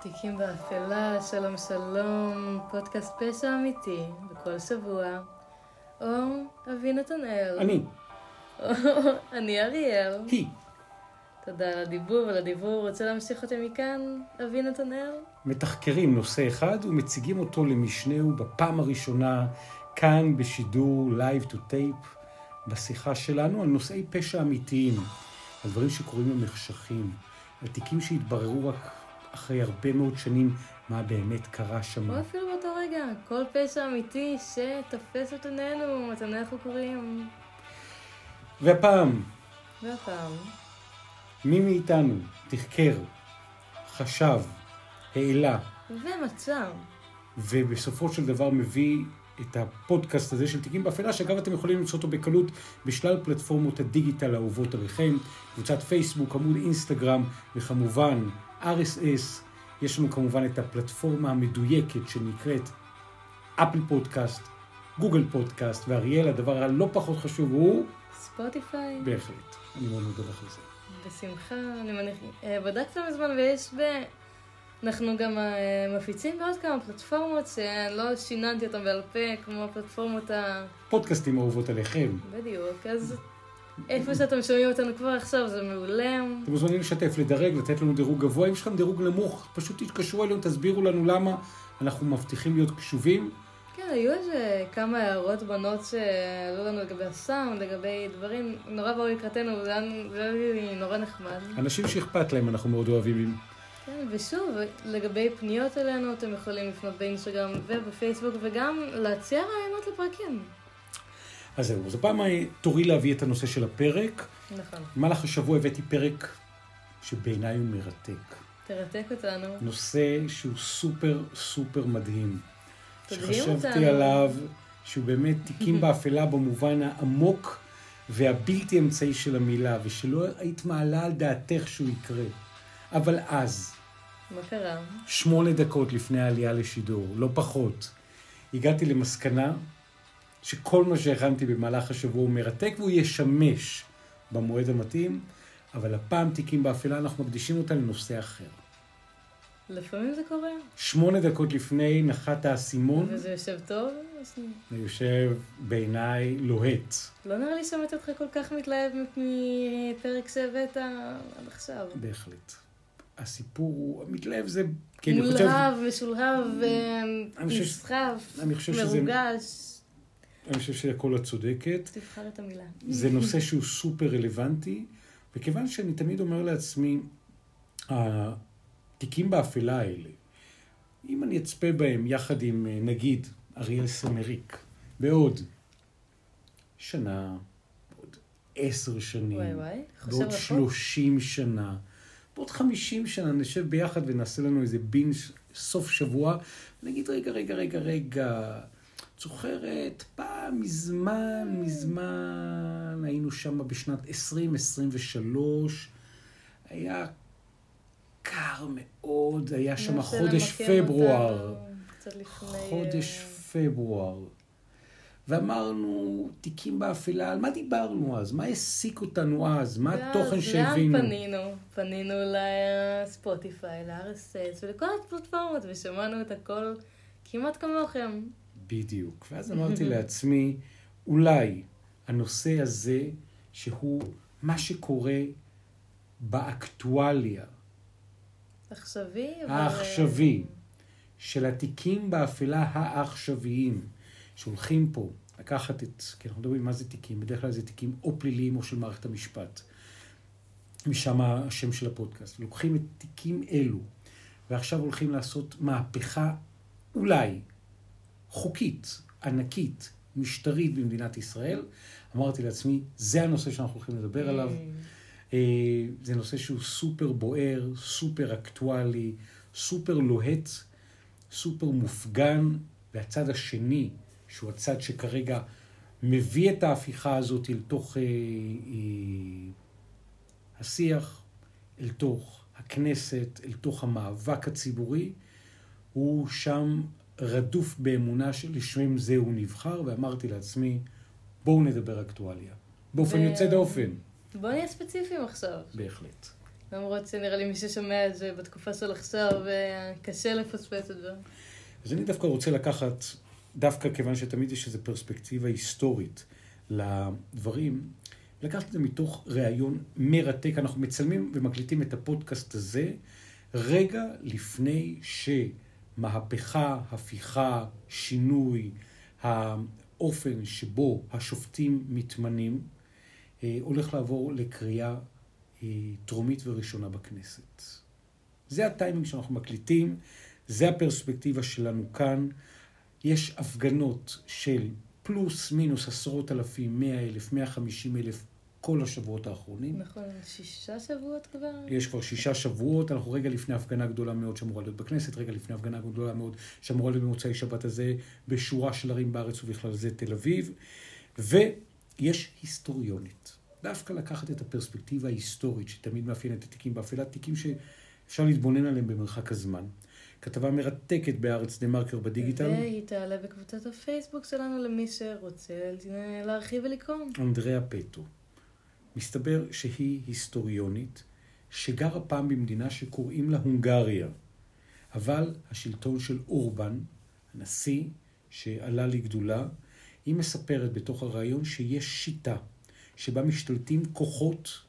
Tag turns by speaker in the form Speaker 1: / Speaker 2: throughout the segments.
Speaker 1: תיקים באפלה, שלום שלום, פודקאסט פשע אמיתי, בכל שבוע. או אבי נתנאל.
Speaker 2: אני,
Speaker 1: או אני אריאל.
Speaker 2: היא.
Speaker 1: תודה על הדיבור ועל הדיבור. רוצה להמשיך אותי מכאן, אבי נתנאל?
Speaker 2: מתחקרים נושא אחד ומציגים אותו למשנהו בפעם הראשונה כאן בשידור Live to Tape בשיחה שלנו על נושאי פשע אמיתיים, על דברים שקורים במחשכים, על תיקים שהתבררו רק אחרי הרבה מאוד שנים מה באמת קרה שם.
Speaker 1: או אפילו באותו רגע, כל פשע אמיתי שתופס את עינינו, את עיני החוקרים.
Speaker 2: והפעם,
Speaker 1: והפעם,
Speaker 2: מי מאיתנו תחקר, חשב, העלה,
Speaker 1: ומצא.
Speaker 2: ובסופו של דבר מביא את הפודקאסט הזה של תיקים באפלה, שאגב אתם יכולים למצוא אותו בקלות בשלל פלטפורמות הדיגיטל האהובות עליכם, קבוצת פייסבוק, עמוד אינסטגרם, וכמובן RSS. יש לנו כמובן את הפלטפורמה המדויקת שנקראת אפל פודקאסט, גוגל פודקאסט, ואריאל, הדבר הלא פחות חשוב הוא,
Speaker 1: ספוטיפיי.
Speaker 2: בהחלט, אני מאוד מודה לך על זה.
Speaker 1: בשמחה, אני מניח... אה, בדקתי מזמן ויש ב... אנחנו גם אה, מפיצים בעוד כמה פלטפורמות שלא שיננתי אותן בעל פה, כמו הפלטפורמות ה...
Speaker 2: פודקאסטים אהובות עליכם.
Speaker 1: בדיוק, אז איפה שאתם שומעים אותנו כבר עכשיו זה מעולה.
Speaker 2: אתם מוזמנים לשתף, לדרג, לתת לנו דירוג גבוה. אם יש לכם דירוג נמוך, פשוט תתקשרו אלינו, תסבירו לנו למה. אנחנו מבטיחים להיות קשובים.
Speaker 1: כן, היו איזה כמה הערות בנות שעלו לנו לגבי הסאונד, לגבי דברים, נורא באו לקראתנו, זה היה נורא נחמד.
Speaker 2: אנשים שאכפת להם, אנחנו מאוד אוהבים.
Speaker 1: כן, ושוב, לגבי פניות אלינו, אתם יכולים לפנות באינסטגרם ובפייסבוק, וגם להציע רעיונות לפרקים.
Speaker 2: אז זהו, אז הפעם תורי להביא את הנושא של הפרק.
Speaker 1: נכון.
Speaker 2: במהלך השבוע הבאתי פרק שבעיניי הוא מרתק.
Speaker 1: תרתק אותנו.
Speaker 2: נושא שהוא סופר סופר מדהים.
Speaker 1: תדהים
Speaker 2: שחשבתי
Speaker 1: אותנו.
Speaker 2: עליו שהוא באמת תיקים באפלה במובן העמוק והבלתי אמצעי של המילה, ושלא היית מעלה על דעתך שהוא יקרה. אבל אז,
Speaker 1: מה קרה?
Speaker 2: שמונה דקות לפני העלייה לשידור, לא פחות, הגעתי למסקנה שכל מה שהכנתי במהלך השבוע הוא מרתק והוא ישמש במועד המתאים, אבל הפעם תיקים באפלה אנחנו מקדישים אותה לנושא אחר.
Speaker 1: לפעמים זה קורה,
Speaker 2: שמונה דקות לפני נחת האסימון,
Speaker 1: וזה יושב טוב,
Speaker 2: זה יושב בעיניי לוהט.
Speaker 1: לא נראה לי שמעתי אותך כל כך מתלהב מפרק שהבאת עד עכשיו.
Speaker 2: בהחלט. הסיפור הוא, המתלהב זה, חושב,
Speaker 1: מולהב, משולהב, נסחף, מרוגש.
Speaker 2: אני חושב שהכל את צודקת.
Speaker 1: תבחר את המילה.
Speaker 2: זה נושא שהוא סופר רלוונטי, וכיוון שאני תמיד אומר לעצמי, התיקים באפלה האלה, אם אני אצפה בהם יחד עם, אה, נגיד, אריאל סמריק, בעוד שנה, בעוד עשר שנים,
Speaker 1: וואי וואי,
Speaker 2: בעוד. שלושים שנה, בעוד חמישים שנה נשב ביחד ונעשה לנו איזה בין סוף שבוע, ונגיד, רגע, רגע, רגע, רגע, את זוכרת, פעם מזמן, מזמן, היינו שם בשנת 2023, היה קר מאוד, היה שם חודש פברואר.
Speaker 1: לפני...
Speaker 2: חודש
Speaker 1: אה,
Speaker 2: פברואר. ואמרנו, תיקים באפלה, על מה דיברנו אז? מה העסיק אותנו אז? מה התוכן שהבינו?
Speaker 1: לאן פנינו? פנינו לספוטיפיי, ל-RSS ולכל הפלטפורמות, ושמענו את הכל כמעט כמוכם.
Speaker 2: בדיוק. ואז אמרתי לעצמי, אולי הנושא הזה, שהוא מה שקורה באקטואליה,
Speaker 1: עכשווי, אבל...
Speaker 2: העכשווי, של התיקים באפלה העכשוויים, שהולכים פה לקחת את, כי אנחנו מדברים מה זה תיקים, בדרך כלל זה תיקים או פליליים או של מערכת המשפט. משם השם של הפודקאסט. לוקחים את תיקים אלו, ועכשיו הולכים לעשות מהפכה, אולי, חוקית, ענקית, משטרית במדינת ישראל. אמרתי לעצמי, זה הנושא שאנחנו הולכים לדבר עליו. אה, זה נושא שהוא סופר בוער, סופר אקטואלי, סופר לוהט, סופר מופגן, והצד השני, שהוא הצד שכרגע מביא את ההפיכה הזאת אל תוך אה, אה, השיח, אל תוך הכנסת, אל תוך המאבק הציבורי, הוא שם רדוף באמונה שלשם זה הוא נבחר, ואמרתי לעצמי, בואו נדבר אקטואליה. באופן
Speaker 1: ו-
Speaker 2: יוצא דופן,
Speaker 1: בוא נהיה ספציפיים עכשיו.
Speaker 2: בהחלט.
Speaker 1: למרות שנראה לי מי ששומע את זה בתקופה של עכשיו, אה, קשה לפספס את זה.
Speaker 2: אז אני דווקא רוצה לקחת, דווקא כיוון שתמיד יש איזו פרספקטיבה היסטורית לדברים, לקחת את זה מתוך ראיון מרתק. אנחנו מצלמים ומקליטים את הפודקאסט הזה רגע לפני שמהפכה, הפיכה, שינוי, האופן שבו השופטים מתמנים, אה, הולך לעבור לקריאה אה, טרומית וראשונה בכנסת. זה הטיימינג שאנחנו מקליטים, זה הפרספקטיבה שלנו כאן. יש הפגנות של פלוס מינוס עשרות אלפים, מאה אלף, מאה חמישים אלף, כל השבועות האחרונים.
Speaker 1: נכון, שישה שבועות כבר?
Speaker 2: יש כבר שישה שבועות, אנחנו רגע לפני הפגנה גדולה מאוד שאמורה להיות בכנסת, רגע לפני הפגנה גדולה מאוד שאמורה להיות במוצאי שבת הזה בשורה של ערים בארץ ובכלל זה תל אביב. ויש היסטוריונית. דווקא לקחת את הפרספקטיבה ההיסטורית שתמיד מאפיינת את התיקים באפלה, תיקים שאפשר להתבונן עליהם במרחק הזמן. כתבה מרתקת בהארץ דה מרקר בדיגיטל.
Speaker 1: והיא תעלה בקבוצת הפייסבוק שלנו למי שרוצה להרחיב ולקרוא.
Speaker 2: אנדריאה פטו. מסתבר שהיא היסטוריונית שגרה פעם במדינה שקוראים לה הונגריה. אבל השלטון של אורבן, הנשיא שעלה לגדולה, היא מספרת בתוך הרעיון שיש שיטה שבה משתלטים כוחות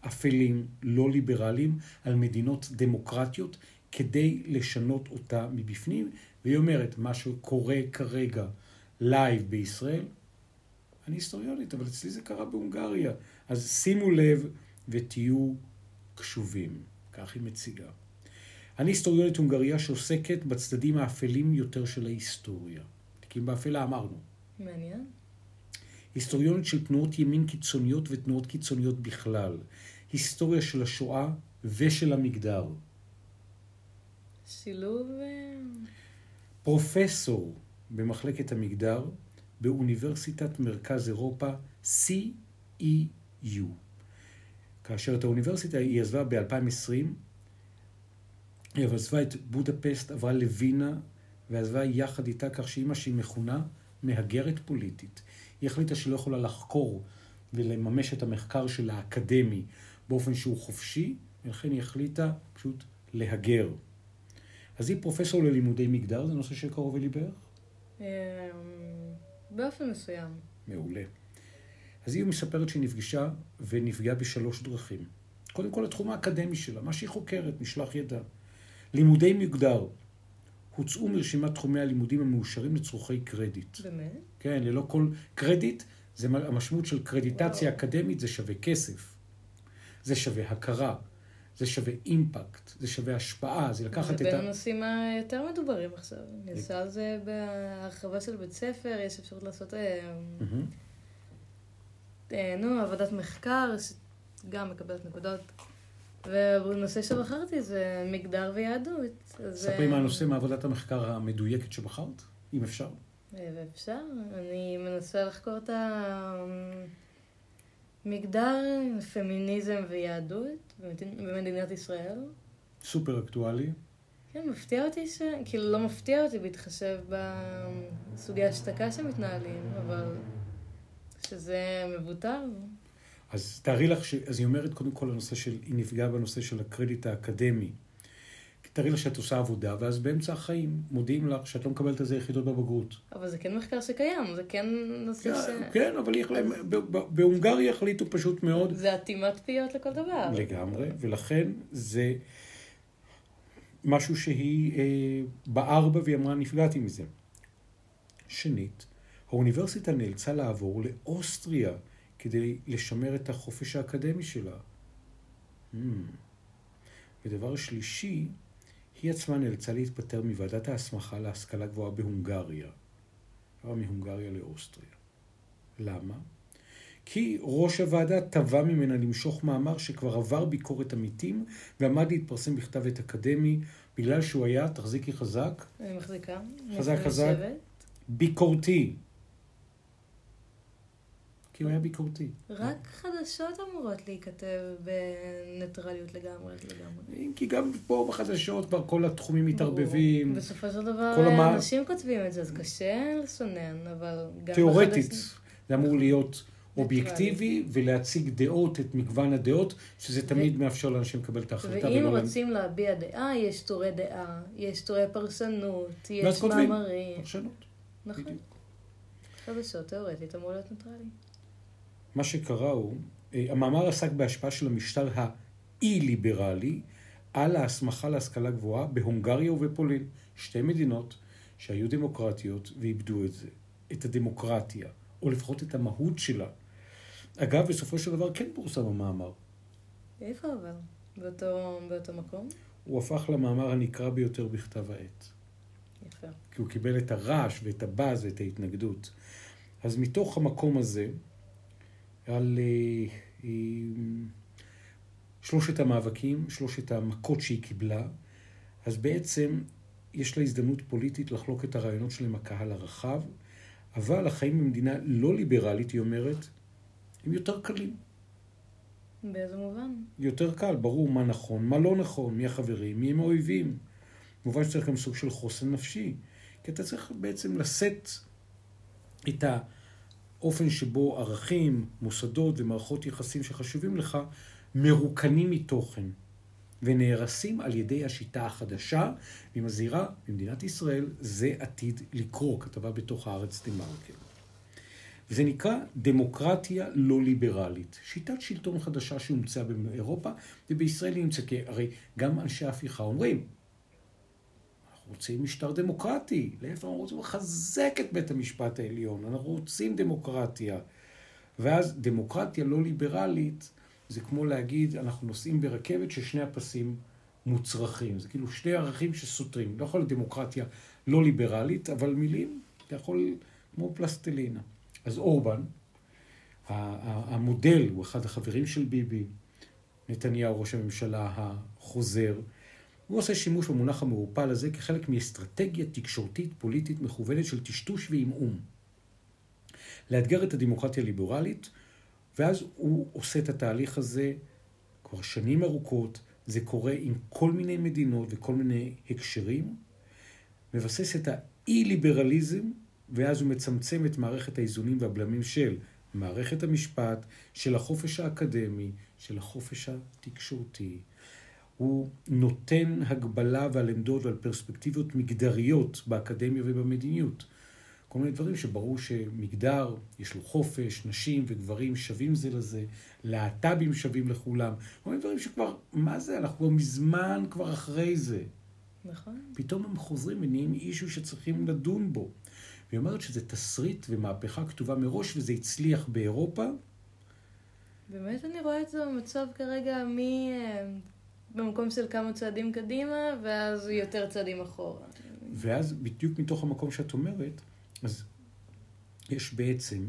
Speaker 2: אפלים, לא ליברליים, על מדינות דמוקרטיות כדי לשנות אותה מבפנים, והיא אומרת, מה שקורה כרגע live בישראל, אני היסטוריונית, אבל אצלי זה קרה בהונגריה. אז שימו לב ותהיו קשובים, כך היא מציגה. אני היסטוריונית הונגריה שעוסקת בצדדים האפלים יותר של ההיסטוריה. תיקים באפלה אמרנו.
Speaker 1: מעניין.
Speaker 2: היסטוריונית של תנועות ימין קיצוניות ותנועות קיצוניות בכלל. היסטוריה של השואה ושל המגדר.
Speaker 1: שילוב... אה,
Speaker 2: פרופסור במחלקת המגדר באוניברסיטת מרכז אירופה, CEU. כאשר את האוניברסיטה היא עזבה ב-2020, היא עזבה את בודפסט, עברה לווינה, ועזבה יחד איתה כך שאימא שהיא מכונה מהגרת פוליטית. היא החליטה שהיא לא יכולה לחקור ולממש את המחקר של האקדמי באופן שהוא חופשי, ולכן היא החליטה פשוט להגר. אז היא פרופסור ללימודי מגדר, זה נושא שקרוב אלי
Speaker 1: אמ, באופן מסוים.
Speaker 2: מעולה. אז היא מספרת שהיא נפגשה ונפגעה בשלוש דרכים. קודם כל, התחום האקדמי שלה, מה שהיא חוקרת, נשלח ידה. לימודי מגדר הוצאו מרשימת תחומי הלימודים המאושרים לצורכי קרדיט.
Speaker 1: באמת?
Speaker 2: כן, ללא כל קרדיט, זה המשמעות של קרדיטציה וואו. אקדמית, זה שווה כסף. זה שווה הכרה. זה שווה אימפקט, זה שווה השפעה, זה לקחת את ה...
Speaker 1: זה בין הנושאים היותר מדוברים עכשיו. נעשה על זה בהרחבה של בית ספר, יש אפשרות לעשות, mm-hmm. נו, עבודת מחקר, שגם מקבלת נקודות. והנושא שבחרתי זה מגדר ויהדות.
Speaker 2: ספרי מה הנושא מעבודת המחקר המדויקת שבחרת, אם אפשר.
Speaker 1: אפשר. אני מנסה לחקור את המגדר, פמיניזם ויהדות במדינת ישראל.
Speaker 2: סופר אקטואלי.
Speaker 1: כן, מפתיע אותי ש... כאילו, לא מפתיע אותי בהתחשב בסוגי השתקה שמתנהלים, אבל שזה מבוטר.
Speaker 2: אז תארי לך, ש... אז היא אומרת קודם כל הנושא של, היא נפגעה בנושא של הקרדיט האקדמי. תארי לך שאת עושה עבודה, ואז באמצע החיים מודיעים לך שאת לא מקבלת על זה יחידות בבגרות.
Speaker 1: אבל זה כן מחקר שקיים, זה כן נושא
Speaker 2: כן,
Speaker 1: ש...
Speaker 2: כן, אבל בהונגריה החליטו פשוט מאוד...
Speaker 1: זה אטימת פיות לכל דבר.
Speaker 2: לגמרי, ולכן זה משהו שהיא אה, בער בה והיא אמרה, נפגעתי מזה. שנית, האוניברסיטה נאלצה לעבור לאוסטריה כדי לשמר את החופש האקדמי שלה. Hmm. ודבר שלישי, היא עצמה נאלצה להתפטר מוועדת ההסמכה להשכלה גבוהה בהונגריה. עברה מהונגריה לאוסטריה. למה? כי ראש הוועדה תבע ממנה למשוך מאמר שכבר עבר ביקורת עמיתים ועמד להתפרסם בכתב עת אקדמי בגלל שהוא היה, תחזיקי חזק.
Speaker 1: אני מחזיקה.
Speaker 2: חזק חזק. ביקורתי. כי הוא היה ביקורתי.
Speaker 1: רק חדשות אמורות להיכתב בניטרליות לגמרי, לגמרי.
Speaker 2: כי גם פה בחדשות כבר כל התחומים מתערבבים.
Speaker 1: בסופו של דבר אנשים כותבים את זה, אז קשה לסונן, אבל גם...
Speaker 2: תיאורטית, זה אמור להיות אובייקטיבי, ולהציג דעות, את מגוון הדעות, שזה תמיד מאפשר לאנשים לקבל את ההחלטה.
Speaker 1: ואם רוצים להביע דעה, יש טורי דעה, יש טורי פרשנות, יש. מאמרים.
Speaker 2: פרשנות.
Speaker 1: נכון. חדשות תיאורטית אמור להיות ניטרלי.
Speaker 2: מה שקרה הוא, אה, המאמר עסק בהשפעה של המשטר האי-ליברלי על ההסמכה להשכלה גבוהה בהונגריה ובפולין, שתי מדינות שהיו דמוקרטיות ואיבדו את זה, את הדמוקרטיה, או לפחות את המהות שלה. אגב, בסופו של דבר כן פורסם המאמר.
Speaker 1: איפה אבל? באותו, באותו מקום?
Speaker 2: הוא הפך למאמר הנקרא ביותר בכתב העת.
Speaker 1: יפה.
Speaker 2: כי הוא קיבל את הרעש ואת הבאז ואת ההתנגדות. אז מתוך המקום הזה, על אה, אה, שלושת המאבקים, שלושת המכות שהיא קיבלה, אז בעצם יש לה הזדמנות פוליטית לחלוק את הרעיונות שלה עם הקהל הרחב, אבל החיים במדינה לא ליברלית, היא אומרת, הם יותר קלים.
Speaker 1: באיזה מובן?
Speaker 2: יותר קל, ברור מה נכון, מה לא נכון, מי החברים, מי הם האויבים. כמובן שצריך גם סוג של חוסן נפשי, כי אתה צריך בעצם לשאת את האופן שבו ערכים, מוסדות ומערכות יחסים שחשובים לך מרוקנים מתוכן ונהרסים על ידי השיטה החדשה, והיא מזהירה, במדינת ישראל זה עתיד לקרות, כתבה בתוך הארץ דה מרקר. וזה נקרא דמוקרטיה לא ליברלית. שיטת שלטון חדשה שהומצאה באירופה, ובישראל היא נמצאת, הרי גם אנשי ההפיכה אומרים, רוצים משטר דמוקרטי, להפך אנחנו רוצים לחזק את בית המשפט העליון, אנחנו רוצים דמוקרטיה. ואז דמוקרטיה לא ליברלית, זה כמו להגיד, אנחנו נוסעים ברכבת ששני הפסים מוצרכים. זה כאילו שני ערכים שסותרים. לא יכול להיות דמוקרטיה לא ליברלית, אבל מילים, אתה יכול כמו פלסטלינה. אז אורבן, המודל, הוא אחד החברים של ביבי, נתניהו, ראש הממשלה החוזר, הוא עושה שימוש במונח המעורפל הזה כחלק מאסטרטגיה תקשורתית פוליטית מכוונת של טשטוש ועמעום. לאתגר את הדמוקרטיה הליברלית, ואז הוא עושה את התהליך הזה כבר שנים ארוכות, זה קורה עם כל מיני מדינות וכל מיני הקשרים, מבסס את האי-ליברליזם ואז הוא מצמצם את מערכת האיזונים והבלמים של מערכת המשפט, של החופש האקדמי, של החופש התקשורתי. הוא נותן הגבלה ועל עמדות ועל פרספקטיביות מגדריות באקדמיה ובמדיניות. כל מיני דברים שברור שמגדר, יש לו חופש, נשים וגברים שווים זה לזה, להט"בים שווים לכולם. כל מיני דברים שכבר, מה זה, אנחנו כבר מזמן כבר אחרי זה.
Speaker 1: נכון.
Speaker 2: פתאום הם חוזרים ונהיים אישו שצריכים לדון בו. והיא אומרת שזה תסריט ומהפכה כתובה מראש, וזה הצליח באירופה.
Speaker 1: באמת אני רואה את זה במצב כרגע מ... במקום של כמה צעדים קדימה, ואז יותר צעדים אחורה.
Speaker 2: ואז בדיוק מתוך המקום שאת אומרת, אז יש בעצם,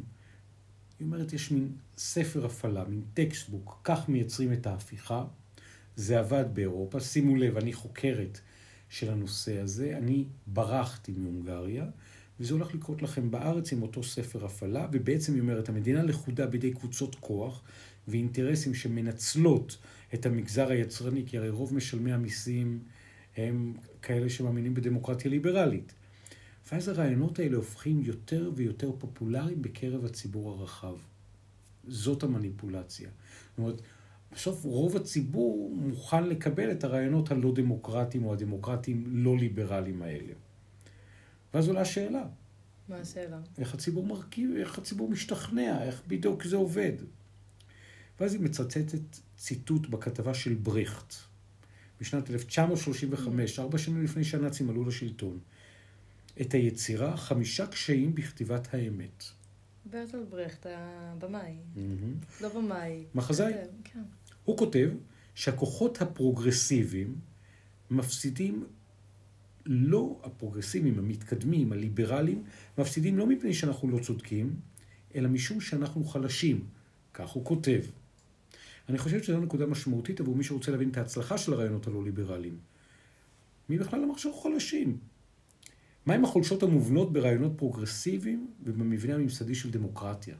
Speaker 2: היא אומרת, יש מין ספר הפעלה, מין textbook, כך מייצרים את ההפיכה. זה עבד באירופה. שימו לב, אני חוקרת של הנושא הזה, אני ברחתי מהונגריה. וזה הולך לקרות לכם בארץ עם אותו ספר הפעלה, ובעצם היא אומרת, המדינה לכודה בידי קבוצות כוח ואינטרסים שמנצלות את המגזר היצרני, כי הרי רוב משלמי המיסים הם כאלה שמאמינים בדמוקרטיה ליברלית. ואז הרעיונות האלה הופכים יותר ויותר פופולריים בקרב הציבור הרחב. זאת המניפולציה. זאת אומרת, בסוף רוב הציבור מוכן לקבל את הרעיונות הלא דמוקרטיים או הדמוקרטיים לא ליברליים האלה. ואז עולה השאלה.
Speaker 1: מה השאלה?
Speaker 2: איך הציבור מרכיב, איך הציבור משתכנע, איך בדיוק זה עובד. ואז היא מצטטת ציטוט בכתבה של ברכט, בשנת 1935, ארבע שנים לפני שהנאצים עלו לשלטון. את היצירה חמישה קשיים בכתיבת האמת.
Speaker 1: ברטל ברכט, הבמאי.
Speaker 2: Mm-hmm.
Speaker 1: לא במאי.
Speaker 2: מחזאי.
Speaker 1: כן.
Speaker 2: הוא כותב שהכוחות הפרוגרסיביים מפסידים לא הפרוגרסיביים, המתקדמים, הליברליים, מפסידים לא מפני שאנחנו לא צודקים, אלא משום שאנחנו חלשים. כך הוא כותב. אני חושב שזו נקודה משמעותית עבור מי שרוצה להבין את ההצלחה של הרעיונות הלא ליברליים. מי בכלל אמר שאנחנו חלשים? מהם החולשות המובנות ברעיונות פרוגרסיביים ובמבנה הממסדי של דמוקרטיה?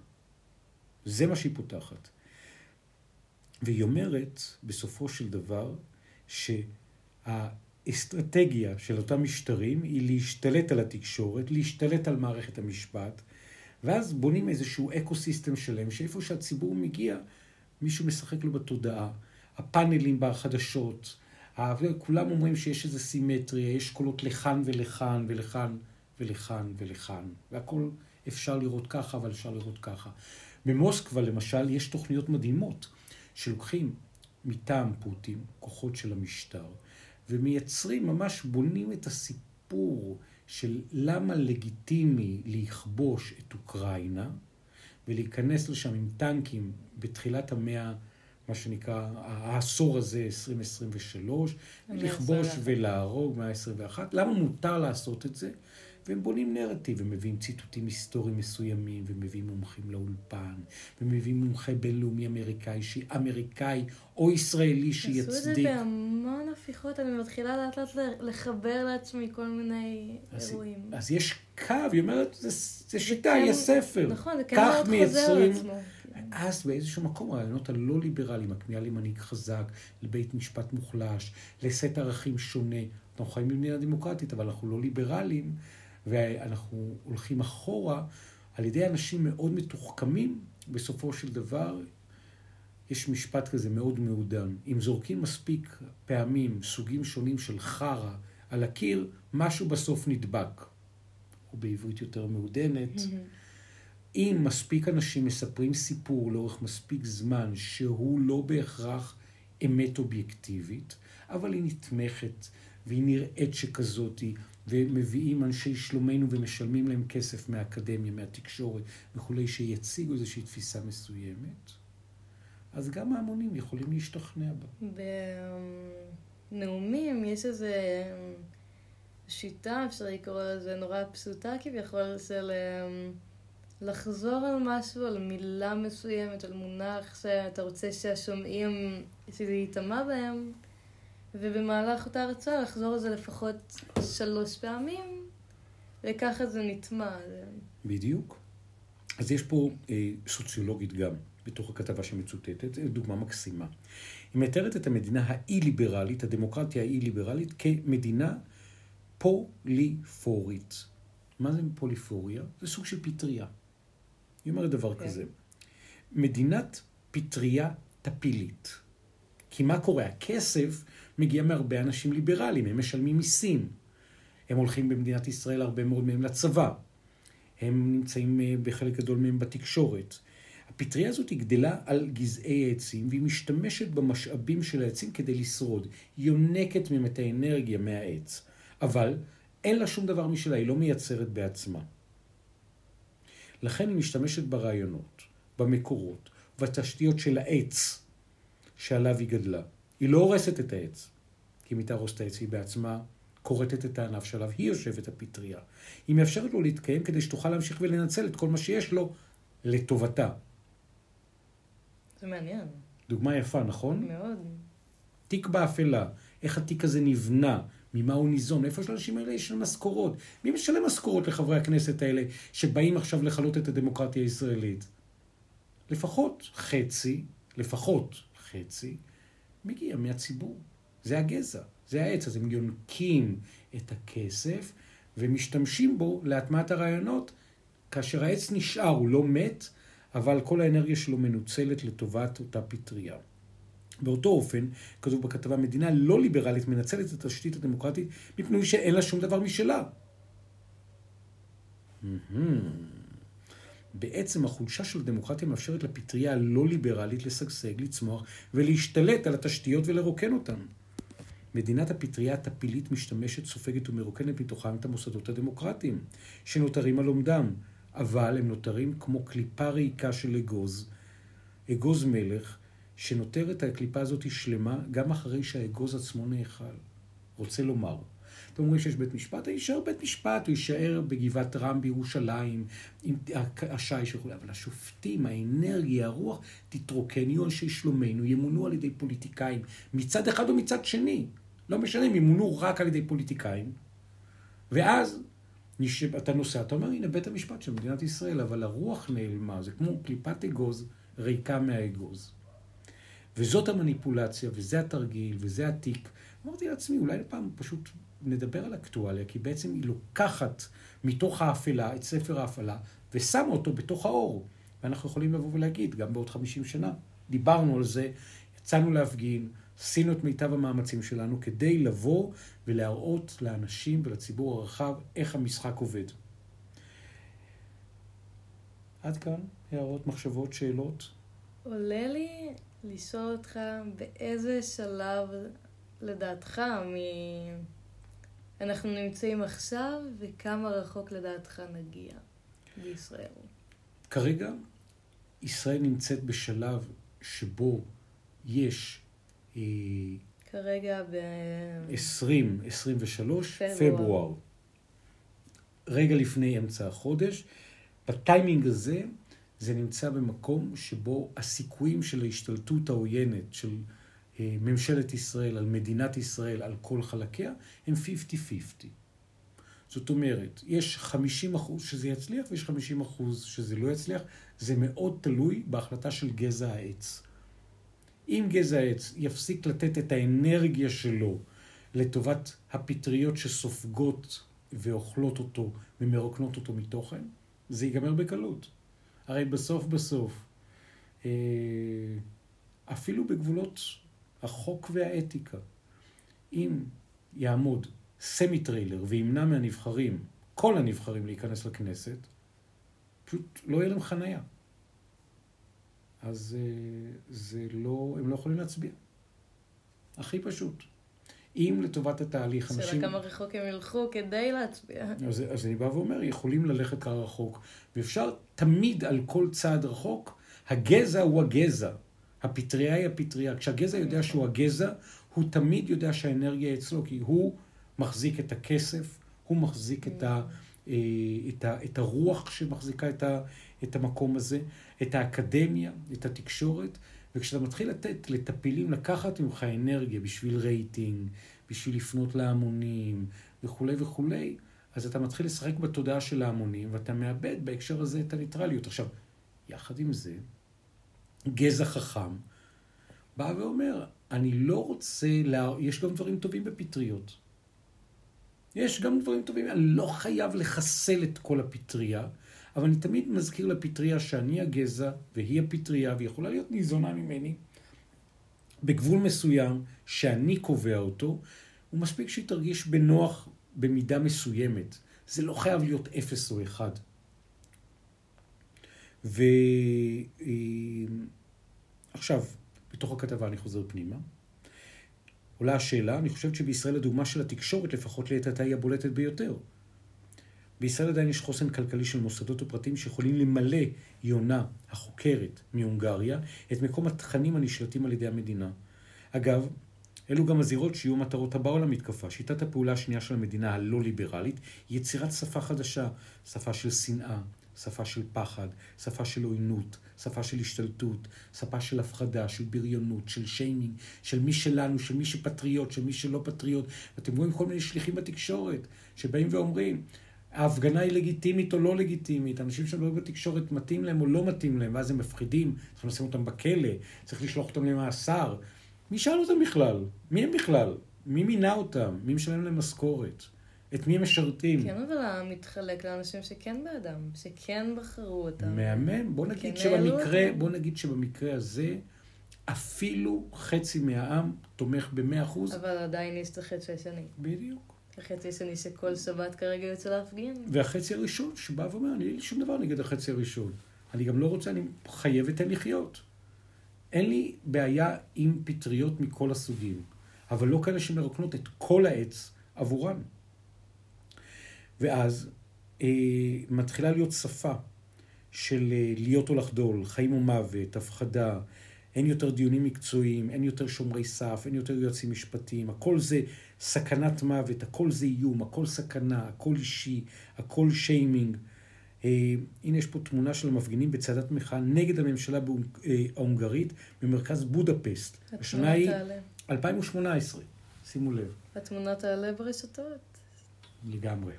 Speaker 2: זה מה שהיא פותחת. והיא אומרת, בסופו של דבר, שהאסטרטגיה של אותם משטרים היא להשתלט על התקשורת, להשתלט על מערכת המשפט, ואז בונים איזשהו אקו סיסטם שלם, שאיפה שהציבור מגיע, מישהו משחק לו בתודעה. הפאנלים בחדשות, כולם אומרים שיש איזו סימטריה, יש קולות לכאן ולכאן ולכאן ולכאן ולכאן, והכל אפשר לראות ככה, אבל אפשר לראות ככה. במוסקבה, למשל, יש תוכניות מדהימות, שלוקחים מטעם פוטין, כוחות של המשטר, ומייצרים, ממש בונים את הסיפור של למה לגיטימי לכבוש את אוקראינה, ולהיכנס לשם עם טנקים בתחילת המאה מה שנקרא, העשור הזה, 2023, לכבוש ולהרוג, מאה ה-21. למה מותר לעשות את זה? והם בונים נרטיב, הם מביאים ציטוטים היסטוריים מסוימים, ומביאים מומחים לאולפן, ומביאים מומחה בינלאומי אמריקאי, אמריקאי או ישראלי שיצדיק. עשו את
Speaker 1: זה בהמון הפיכות, אני מתחילה לאט לאט לחבר לעצמי כל מיני
Speaker 2: אז,
Speaker 1: אירועים.
Speaker 2: אז יש קו, היא אומרת, זה, זה שיטה, כן, יש ספר.
Speaker 1: נכון, זה כן מאוד חוזר על עצמו.
Speaker 2: אז באיזשהו מקום הרעיונות הלא ליברליים, הכמיהה למנהיג חזק, לבית משפט מוחלש, לסט ערכים שונה. אנחנו חיים במדינה דמוקרטית, אבל אנחנו לא ליברליים, ואנחנו הולכים אחורה על ידי אנשים מאוד מתוחכמים, בסופו של דבר יש משפט כזה מאוד מעודן. אם זורקים מספיק פעמים סוגים שונים של חרא על הקיר, משהו בסוף נדבק. או בעברית יותר מעודנת. אם מספיק אנשים מספרים סיפור לאורך מספיק זמן שהוא לא בהכרח אמת אובייקטיבית, אבל היא נתמכת והיא נראית שכזאתי, ומביאים אנשי שלומנו ומשלמים להם כסף מהאקדמיה, מהתקשורת וכולי, שיציגו איזושהי תפיסה מסוימת, אז גם ההמונים יכולים להשתכנע בה.
Speaker 1: בנאומים יש איזו שיטה, אפשר לקרוא לזה נורא פשוטה כביכול, של... לחזור על משהו, על מילה מסוימת, על מונח שאתה רוצה שהשומעים, שזה ייטמע בהם, ובמהלך אותה הרצאה לחזור על זה לפחות שלוש פעמים, וככה זה נטמע.
Speaker 2: בדיוק. אז יש פה אה, סוציולוגית גם, בתוך הכתבה שמצוטטת, זו דוגמה מקסימה. היא מתארת את המדינה האי-ליברלית, הדמוקרטיה האי-ליברלית, כמדינה פוליפורית. מה זה פוליפוריה? זה סוג של פטריה. היא אומרת דבר okay. כן. כזה, מדינת פטריה טפילית. כי מה קורה? הכסף מגיע מהרבה אנשים ליברליים, הם משלמים מיסים. הם הולכים במדינת ישראל הרבה מאוד מהם לצבא. הם נמצאים אה, בחלק גדול מהם בתקשורת. הפטריה הזאת היא גדלה על גזעי העצים, והיא משתמשת במשאבים של העצים כדי לשרוד. היא יונקת מהם את האנרגיה מהעץ. אבל אין לה שום דבר משלה, היא לא מייצרת בעצמה. לכן היא משתמשת ברעיונות, במקורות, בתשתיות של העץ שעליו היא גדלה. היא לא הורסת את העץ, כי אם היא תהרוס את העץ היא בעצמה כורתת את הענף שעליו היא יושבת הפטריה. היא מאפשרת לו להתקיים כדי שתוכל להמשיך ולנצל את כל מה שיש לו לטובתה.
Speaker 1: זה מעניין.
Speaker 2: דוגמה יפה, נכון?
Speaker 1: מאוד.
Speaker 2: תיק באפלה, איך התיק הזה נבנה, ממה הוא ניזון, איפה של האנשים האלה יש משכורות? מי משלם משכורות לחברי הכנסת האלה שבאים עכשיו לכלות את הדמוקרטיה הישראלית? לפחות חצי, לפחות חצי, מגיע מהציבור. זה הגזע, זה העץ, אז הם יונקים את הכסף ומשתמשים בו להטמעת הרעיונות, כאשר העץ נשאר, הוא לא מת, אבל כל האנרגיה שלו מנוצלת לטובת אותה פטריה. באותו אופן, כתוב בכתבה, מדינה לא ליברלית מנצלת את התשתית הדמוקרטית מפני שאין לה שום דבר משלה. בעצם החולשה של הדמוקרטיה מאפשרת לפטריה הלא ליברלית לשגשג, לצמוח ולהשתלט על התשתיות ולרוקן אותן. מדינת הפטריה הטפילית משתמשת, סופגת ומרוקנת מתוכם את המוסדות הדמוקרטיים, שנותרים על עומדם, אבל הם נותרים כמו קליפה ריקה של אגוז, אגוז מלך, שנותרת הקליפה הזאת שלמה גם אחרי שהאגוז עצמו נאכל. רוצה לומר, אתם אומרים שיש בית משפט, יישאר בית משפט, הוא יישאר בגבעת רם בירושלים, עם השיש וכו', אבל השופטים, האנרגיה, הרוח, תתרוקן, יהיו אנשי שלומנו, ימונו על ידי פוליטיקאים, מצד אחד או מצד שני. לא משנה אם ימונו רק על ידי פוליטיקאים. ואז אתה נוסע, אתה אומר, הנה בית המשפט של מדינת ישראל, אבל הרוח נעלמה, זה כמו קליפת אגוז ריקה מהאגוז. וזאת המניפולציה, וזה התרגיל, וזה התיק. אמרתי לעצמי, אולי פעם פשוט נדבר על אקטואליה, כי בעצם היא לוקחת מתוך האפלה את ספר האפלה, ושמה אותו בתוך האור. ואנחנו יכולים לבוא ולהגיד, גם בעוד 50 שנה, דיברנו על זה, יצאנו להפגין, עשינו את מיטב המאמצים שלנו כדי לבוא ולהראות לאנשים ולציבור הרחב איך המשחק עובד. עד כאן הערות, מחשבות, שאלות.
Speaker 1: עולה לי לשאול אותך באיזה שלב לדעתך מ... אנחנו נמצאים עכשיו וכמה רחוק לדעתך נגיע בישראל?
Speaker 2: כרגע ישראל נמצאת בשלב שבו יש אה,
Speaker 1: כרגע ב...
Speaker 2: 2023,
Speaker 1: פברואר.
Speaker 2: פברואר. רגע לפני אמצע החודש. בטיימינג הזה, זה נמצא במקום שבו הסיכויים של ההשתלטות העוינת של ממשלת ישראל על מדינת ישראל, על כל חלקיה, הם 50-50. זאת אומרת, יש 50 אחוז שזה יצליח ויש 50 אחוז שזה לא יצליח. זה מאוד תלוי בהחלטה של גזע העץ. אם גזע העץ יפסיק לתת את האנרגיה שלו לטובת הפטריות שסופגות ואוכלות אותו ומרוקנות אותו מתוכן, זה ייגמר בקלות. הרי בסוף בסוף, אה, אפילו בגבולות החוק והאתיקה, אם יעמוד סמיטריילר וימנע מהנבחרים, כל הנבחרים להיכנס לכנסת, פשוט לא יהיה להם חנייה. אז אה, זה לא, הם לא יכולים להצביע. הכי פשוט. אם לטובת התהליך
Speaker 1: שאלה
Speaker 2: אנשים...
Speaker 1: כמה רחוק הם ילכו כדי להצביע.
Speaker 2: אז, אז אני בא ואומר, יכולים ללכת ככה רחוק, ואפשר תמיד על כל צעד רחוק, הגזע הוא הגזע, הפטריה היא הפטריה. כשהגזע יודע שהוא הגזע, הוא תמיד יודע שהאנרגיה אצלו, כי הוא מחזיק את הכסף, הוא מחזיק את, ה, אה, את, ה, את הרוח שמחזיקה את, ה, את המקום הזה, את האקדמיה, את התקשורת, וכשאתה מתחיל לתת לטפילים לקחת ממך אנרגיה בשביל רייטינג, בשביל לפנות להמונים וכולי וכולי, אז אתה מתחיל לשחק בתודעה של ההמונים, ואתה מאבד בהקשר הזה את הניטרליות. עכשיו, יחד עם זה, גזע חכם בא ואומר, אני לא רוצה, לה... יש גם דברים טובים בפטריות. יש גם דברים טובים, אני לא חייב לחסל את כל הפטריה, אבל אני תמיד מזכיר לפטריה שאני הגזע והיא הפטריה, והיא יכולה להיות ניזונה ממני בגבול מסוים שאני קובע אותו, ומספיק שהיא תרגיש בנוח במידה מסוימת. זה לא חייב להיות אפס או אחד. ועכשיו, בתוך הכתבה אני חוזר פנימה. עולה השאלה, אני חושבת שבישראל הדוגמה של התקשורת, לפחות לעת עתה, היא הבולטת ביותר. בישראל עדיין יש חוסן כלכלי של מוסדות ופרטים שיכולים למלא יונה החוקרת מהונגריה את מקום התכנים הנשלטים על ידי המדינה. אגב, אלו גם הזירות שיהיו מטרות הבאות למתקפה. שיטת הפעולה השנייה של המדינה הלא ליברלית היא יצירת שפה חדשה, שפה של שנאה, שפה של פחד, שפה של עוינות, שפה של השתלטות, שפה של הפחדה, של בריונות, של שיימינג, של מי שלנו, של מי שפטריוט, של מי שלא פטריוט. ואתם רואים כל מיני שליחים בתקשורת שבאים ואומרים, ההפגנה היא לגיטימית או לא לגיטימית, אנשים שמדברים בתקשורת מתאים להם או לא מתאים להם, ואז הם מפחידים, צריכים לשים אותם בכלא, צריך לשלוח אותם למאסר. מי שאל אותם בכלל? מי הם בכלל? מי מינה אותם? מי משלם להם משכורת? את מי הם משרתים?
Speaker 1: כן, אבל המתחלק לאנשים שכן באדם, שכן בחרו אותם.
Speaker 2: מהמם. בוא נגיד
Speaker 1: כן,
Speaker 2: שבמקרה. בוא נגיד שבמקרה הזה, אפילו חצי מהעם תומך במאה אחוז.
Speaker 1: אבל עדיין יש את החצי השני.
Speaker 2: בדיוק.
Speaker 1: החצי השני שכל שבת כרגע יוצא להפגין.
Speaker 2: והחצי הראשון שבא ואומר, אני אין לי שום דבר נגד החצי הראשון. אני גם לא רוצה, אני חייב אתן לחיות. אין לי בעיה עם פטריות מכל הסוגים, אבל לא כאלה שמרוקנות את כל העץ עבורן. ואז אה, מתחילה להיות שפה של אה, להיות או לחדול, חיים או מוות, הפחדה, אין יותר דיונים מקצועיים, אין יותר שומרי סף, אין יותר יועצים משפטיים, הכל זה סכנת מוות, הכל זה איום, הכל סכנה, הכל אישי, הכל שיימינג. אה, הנה יש פה תמונה של המפגינים בצעדת מחאה נגד הממשלה אה, ההונגרית במרכז בודפסט. השנה היא
Speaker 1: תעלה.
Speaker 2: 2018, שימו לב,
Speaker 1: התמונה תעלה ברשתות.
Speaker 2: לגמרי.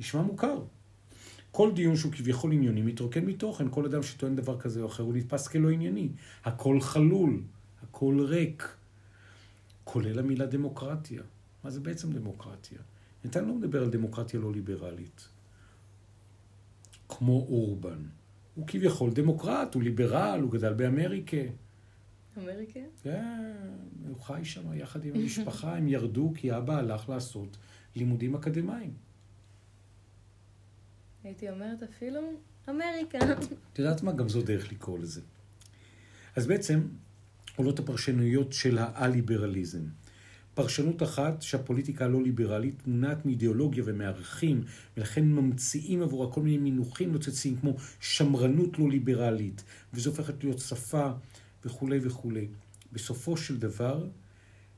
Speaker 2: נשמע מוכר. כל דיון שהוא כביכול עניוני מתרוקן מתוכן, כל אדם שטוען דבר כזה או אחר הוא נתפס כלא ענייני. הכל חלול, הכל ריק, כולל המילה דמוקרטיה. מה זה בעצם דמוקרטיה? נתן לא מדבר על דמוקרטיה לא ליברלית. כמו אורבן. הוא כביכול דמוקרט, הוא ליברל, הוא גדל באמריקה.
Speaker 1: אמריקה?
Speaker 2: כן, הוא חי שם יחד עם המשפחה, הם ירדו כי אבא הלך לעשות לימודים אקדמיים.
Speaker 1: הייתי אומרת אפילו אמריקה.
Speaker 2: את יודעת מה? גם זו דרך לקרוא לזה. אז בעצם עולות הפרשנויות של הא-ליברליזם. פרשנות אחת שהפוליטיקה הלא ליברלית מונעת מאידיאולוגיה ומערכים, ולכן ממציאים עבורה כל מיני מינוחים נוצצים כמו שמרנות לא ליברלית, וזו הופכת להיות שפה וכולי וכולי. בסופו של דבר,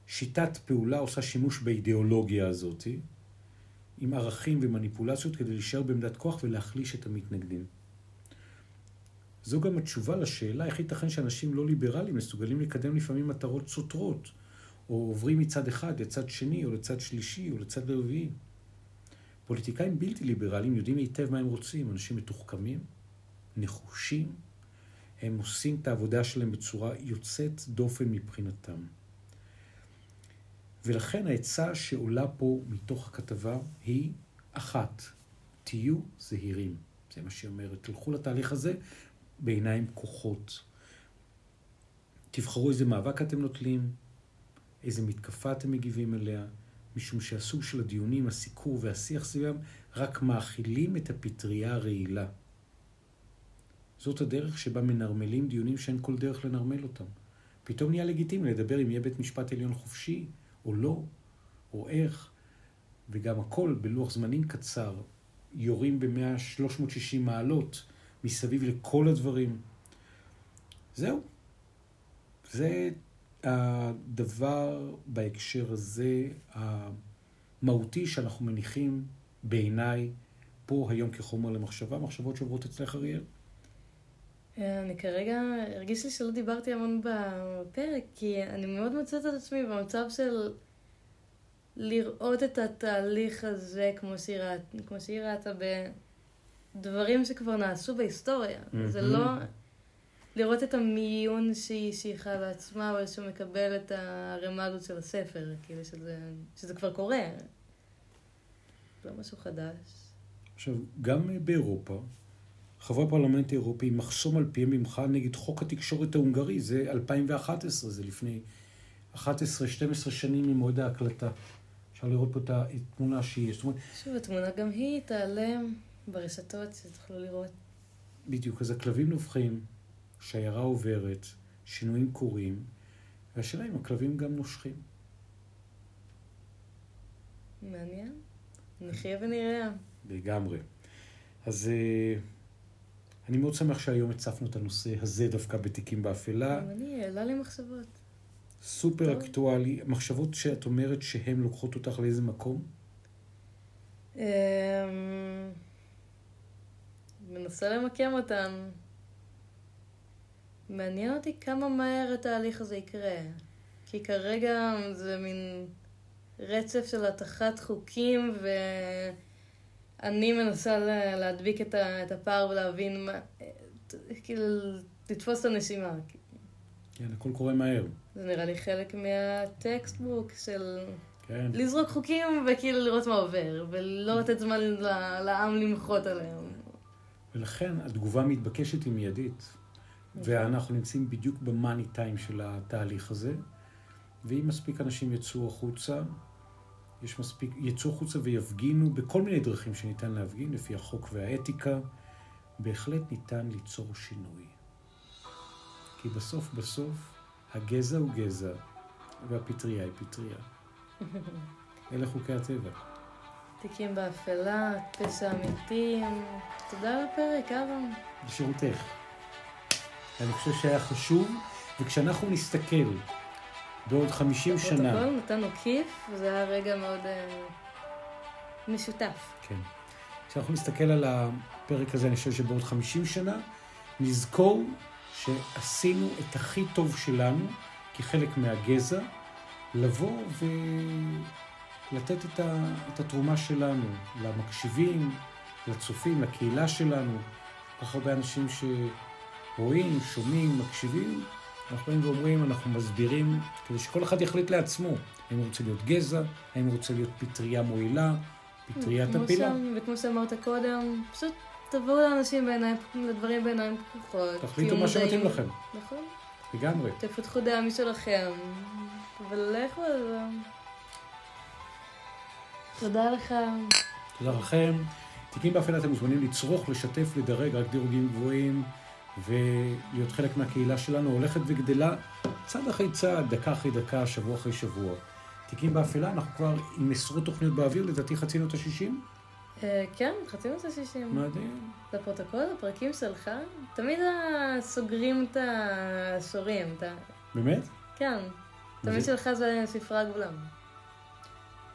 Speaker 2: שיטת פעולה עושה שימוש באידיאולוגיה הזאת, עם ערכים ומניפולציות כדי להישאר בעמדת כוח ולהחליש את המתנגדים. זו גם התשובה לשאלה איך ייתכן שאנשים לא ליברליים מסוגלים לקדם לפעמים מטרות סותרות, או עוברים מצד אחד לצד שני, או לצד שלישי, או לצד רביעי. פוליטיקאים בלתי ליברליים יודעים היטב מה הם רוצים, אנשים מתוחכמים, נחושים, הם עושים את העבודה שלהם בצורה יוצאת דופן מבחינתם. ולכן העצה שעולה פה מתוך הכתבה היא אחת, תהיו זהירים. זה מה שהיא אומרת. תלכו לתהליך הזה בעיניים פקוחות. תבחרו איזה מאבק אתם נוטלים, איזה מתקפה אתם מגיבים אליה, משום שהסוג של הדיונים, הסיקור והשיח סביבם רק מאכילים את הפטריה הרעילה. זאת הדרך שבה מנרמלים דיונים שאין כל דרך לנרמל אותם. פתאום נהיה לגיטימי לדבר אם יהיה בית משפט עליון חופשי, או לא, או איך, וגם הכל בלוח זמנים קצר, יורים ב-100-360 מעלות מסביב לכל הדברים. זהו. זה הדבר בהקשר הזה המהותי שאנחנו מניחים בעיניי פה היום כחומר למחשבה, מחשבות שעוברות אצלך אריאל.
Speaker 1: אני כרגע, הרגיש לי שלא דיברתי המון בפרק, כי אני מאוד מוצאת את עצמי במצב של לראות את התהליך הזה כמו שהיא, ראת, כמו שהיא ראתה בדברים שכבר נעשו בהיסטוריה. Mm-hmm. זה לא לראות את המיון שהיא שייכה לעצמה, או שהוא מקבל את הערימה הזאת של הספר, כאילו שזה, שזה כבר קורה. לא משהו חדש.
Speaker 2: עכשיו, גם באירופה, חברי הפרלמנט האירופי מחסום על פיהם במחאה נגד חוק התקשורת ההונגרי, זה 2011, זה לפני 11-12 שנים ממועד ההקלטה. אפשר לראות פה את התמונה שיש.
Speaker 1: שוב, התמונה גם היא תיעלם ברשתות שתוכלו לראות.
Speaker 2: בדיוק, אז הכלבים נובחים, שיירה עוברת, שינויים קורים, והשאלה אם הכלבים גם נושכים.
Speaker 1: מעניין. נחיה ונראה.
Speaker 2: לגמרי. אז אה, אני מאוד שמח שהיום הצפנו את הנושא הזה דווקא בתיקים באפלה.
Speaker 1: גם אני, העלה לי מחשבות.
Speaker 2: סופר טוב. אקטואלי. מחשבות שאת אומרת שהן לוקחות אותך לאיזה מקום?
Speaker 1: אמ, מנסה למקם אותן. מעניין אותי כמה מהר התהליך הזה יקרה. כי כרגע זה מין רצף של התחת חוקים, ואני מנסה להדביק את הפער ולהבין מה... כאילו, לתפוס את הנשימה.
Speaker 2: כן, הכל קורה מהר.
Speaker 1: זה נראה לי חלק מהטקסטבוק של...
Speaker 2: כן.
Speaker 1: לזרוק חוקים וכאילו לראות מה עובר, ולא לתת זמן לעם למחות עליהם.
Speaker 2: ולכן התגובה המתבקשת היא מיידית. ואנחנו נמצאים בדיוק במאני טיים של התהליך הזה, ואם מספיק אנשים יצאו החוצה, יש מספיק, יצאו החוצה ויפגינו בכל מיני דרכים שניתן להפגין, לפי החוק והאתיקה, בהחלט ניתן ליצור שינוי. כי בסוף בסוף הגזע הוא גזע והפטריה היא פטריה. אלה חוקי הטבע.
Speaker 1: תיקים באפלה, פשע אמיתי. תודה על הפרק, אהרון.
Speaker 2: בשירותך. אני חושב שהיה חשוב, וכשאנחנו נסתכל בעוד 50 שנה...
Speaker 1: הפרוטוקול נתנו כיף, וזה היה רגע מאוד uh, משותף.
Speaker 2: כן. כשאנחנו נסתכל על הפרק הזה, אני חושב שבעוד 50 שנה, נזכור שעשינו את הכי טוב שלנו כחלק מהגזע, לבוא ולתת את, ה... את התרומה שלנו למקשיבים, לצופים, לקהילה שלנו. כל כך הרבה אנשים ש... רואים, שומעים, מקשיבים, אנחנו באים ואומרים, אנחנו מסבירים, כדי שכל אחד יחליט לעצמו, האם הוא רוצה להיות גזע, האם הוא רוצה להיות פטריה מועילה, פטריית הפילה.
Speaker 1: וכמו שאמרת קודם, פשוט תבואו לאנשים בעיניים, לדברים בעיניים פקוחות.
Speaker 2: תחליטו מה שמתאים. לכם,
Speaker 1: נכון.
Speaker 2: לגמרי.
Speaker 1: תפתחו דעה משלכם, ולכו על זה. תודה לך.
Speaker 2: תודה לכם. תיקים באפלה אתם מוזמנים לצרוך, לשתף, לדרג, רק דירוגים גבוהים, ולהיות חלק מהקהילה שלנו, הולכת וגדלה צעד אחרי צעד, דקה אחרי דקה, שבוע אחרי שבוע. תיקים באפלה, אנחנו כבר עם עשרות תוכניות באוויר, לדעתי חצינו את השישים.
Speaker 1: אה, כן, חצינו את השישים.
Speaker 2: מדהים.
Speaker 1: לפרוטוקול, הפרקים שלך, תמיד סוגרים את השורים.
Speaker 2: באמת?
Speaker 1: כן. תמיד שלך זה ספרה גדולה.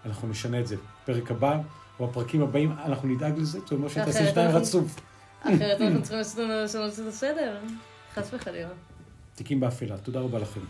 Speaker 2: אנחנו נשנה את זה. פרק הבא, או הפרקים הבאים, אנחנו נדאג לזה, זאת אומרת שתעשה
Speaker 1: אחרת
Speaker 2: שתיים רצוף.
Speaker 1: אחרת אנחנו צריכים לעשות את הסדר. חס וחלילה.
Speaker 2: תיקים באפלה, תודה רבה לכם.